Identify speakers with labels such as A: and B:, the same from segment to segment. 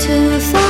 A: To find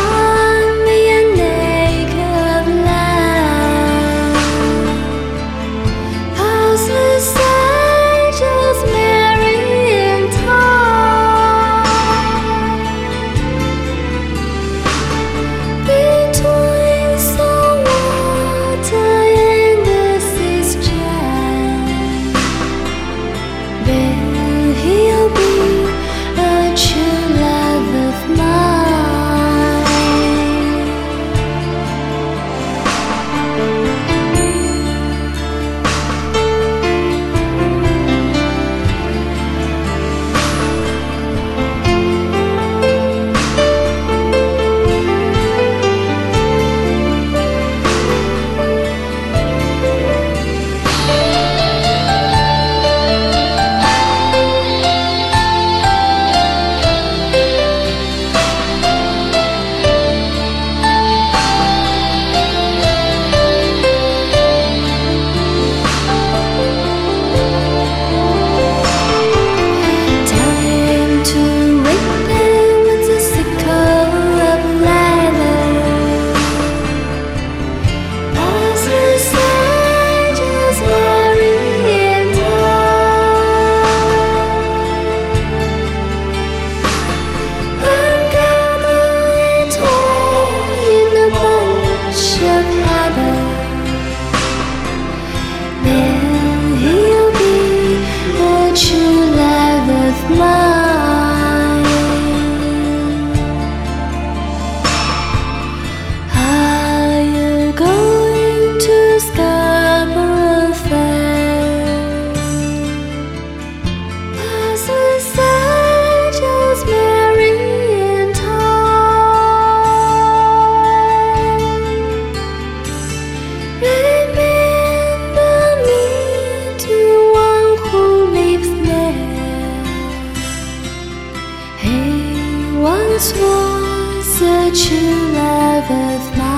A: once was a true love of mine.